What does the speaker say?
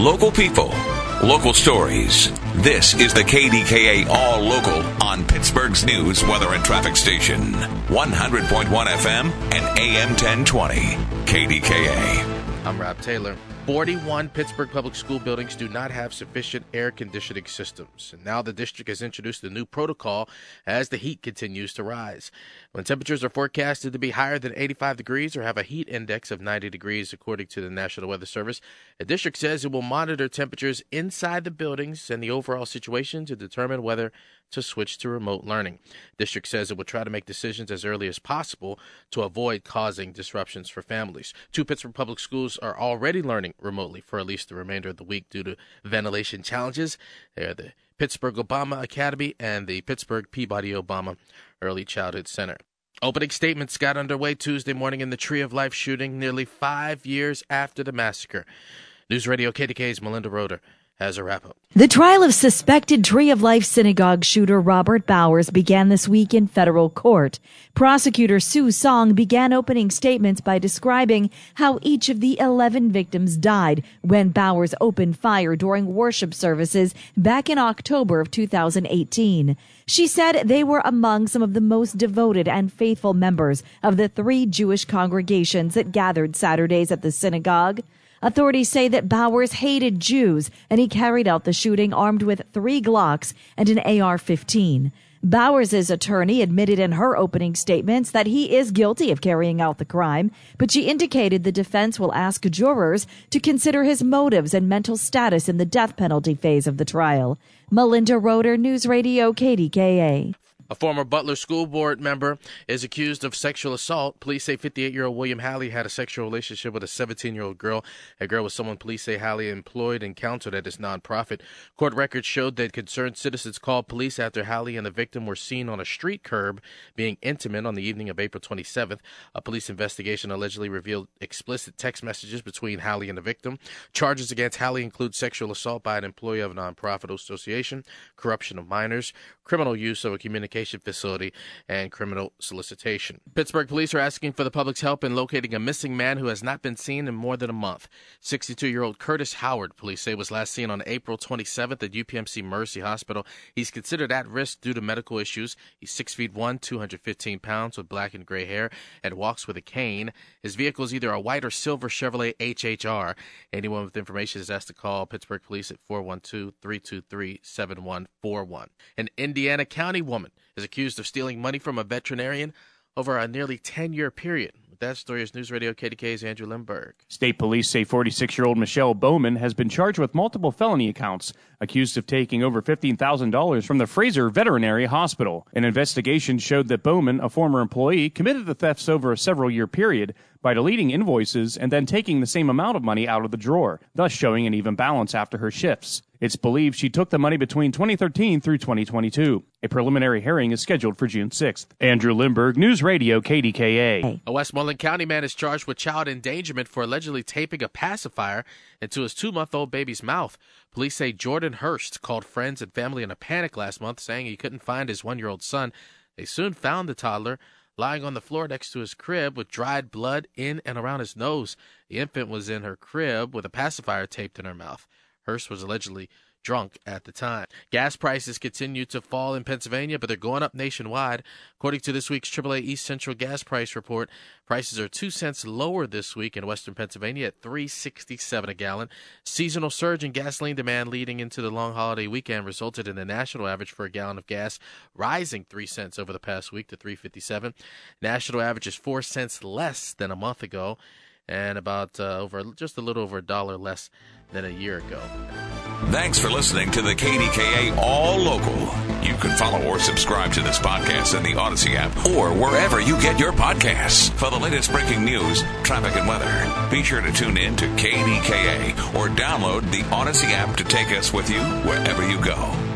Local people, local stories. This is the KDKA All Local on Pittsburgh's news, weather, and traffic station. 100.1 FM and AM 1020. KDKA. I'm Rob Taylor. 41 Pittsburgh public school buildings do not have sufficient air conditioning systems. And now the district has introduced a new protocol as the heat continues to rise. When temperatures are forecasted to be higher than 85 degrees or have a heat index of 90 degrees, according to the National Weather Service, the district says it will monitor temperatures inside the buildings and the overall situation to determine whether to switch to remote learning. District says it will try to make decisions as early as possible to avoid causing disruptions for families. Two Pittsburgh public schools are already learning remotely for at least the remainder of the week due to ventilation challenges. They are the Pittsburgh Obama Academy and the Pittsburgh Peabody Obama Early Childhood Center. Opening statements got underway Tuesday morning in the Tree of Life shooting nearly five years after the massacre. News Radio KDK's Melinda Roeder has a wrap up. The trial of suspected Tree of Life synagogue shooter Robert Bowers began this week in federal court. Prosecutor Soo Song began opening statements by describing how each of the 11 victims died when Bowers opened fire during worship services back in October of 2018. She said they were among some of the most devoted and faithful members of the three Jewish congregations that gathered Saturdays at the synagogue. Authorities say that Bowers hated Jews and he carried out the shooting armed with three Glocks and an AR-15. Bowers' attorney admitted in her opening statements that he is guilty of carrying out the crime, but she indicated the defense will ask jurors to consider his motives and mental status in the death penalty phase of the trial. Melinda Roeder, News Radio, KDKA. A former Butler School Board member is accused of sexual assault. Police say 58 year old William Halley had a sexual relationship with a 17 year old girl. A girl was someone police say Halley employed and counseled at his nonprofit. Court records showed that concerned citizens called police after Halley and the victim were seen on a street curb being intimate on the evening of April 27th. A police investigation allegedly revealed explicit text messages between Halley and the victim. Charges against Halley include sexual assault by an employee of a nonprofit association, corruption of minors, criminal use of a communication facility, and criminal solicitation. Pittsburgh police are asking for the public's help in locating a missing man who has not been seen in more than a month. 62 year old Curtis Howard, police say, was last seen on April 27th at UPMC Mercy Hospital. He's considered at risk due to medical issues. He's 6 feet 1, 215 pounds, with black and gray hair, and walks with a cane. His vehicle is either a white or silver Chevrolet HHR. Anyone with information is asked to call Pittsburgh Police at 412 323 7141. An Indiana County woman is accused of stealing money from a veterinarian over a nearly 10 year period. With that story is News Radio KDK's Andrew Lindberg. State police say 46 year old Michelle Bowman has been charged with multiple felony accounts, accused of taking over $15,000 from the Fraser Veterinary Hospital. An investigation showed that Bowman, a former employee, committed the thefts over a several year period by deleting invoices and then taking the same amount of money out of the drawer, thus showing an even balance after her shifts. It's believed she took the money between 2013 through 2022. A preliminary hearing is scheduled for June 6th. Andrew Lindberg, News Radio, KDKA. A Westmoreland County man is charged with child endangerment for allegedly taping a pacifier into his two month old baby's mouth. Police say Jordan Hurst called friends and family in a panic last month, saying he couldn't find his one year old son. They soon found the toddler lying on the floor next to his crib with dried blood in and around his nose. The infant was in her crib with a pacifier taped in her mouth. Hurst was allegedly drunk at the time. Gas prices continue to fall in Pennsylvania, but they're going up nationwide. According to this week's AAA East Central gas price report, prices are 2 cents lower this week in western Pennsylvania at 3.67 a gallon. Seasonal surge in gasoline demand leading into the long holiday weekend resulted in the national average for a gallon of gas rising 3 cents over the past week to 3.57. National average is 4 cents less than a month ago and about uh, over just a little over a dollar less than a year ago. Thanks for listening to the KDKA All Local. You can follow or subscribe to this podcast in the Audacy app or wherever you get your podcasts. For the latest breaking news, traffic, and weather, be sure to tune in to KDKA or download the Audacy app to take us with you wherever you go.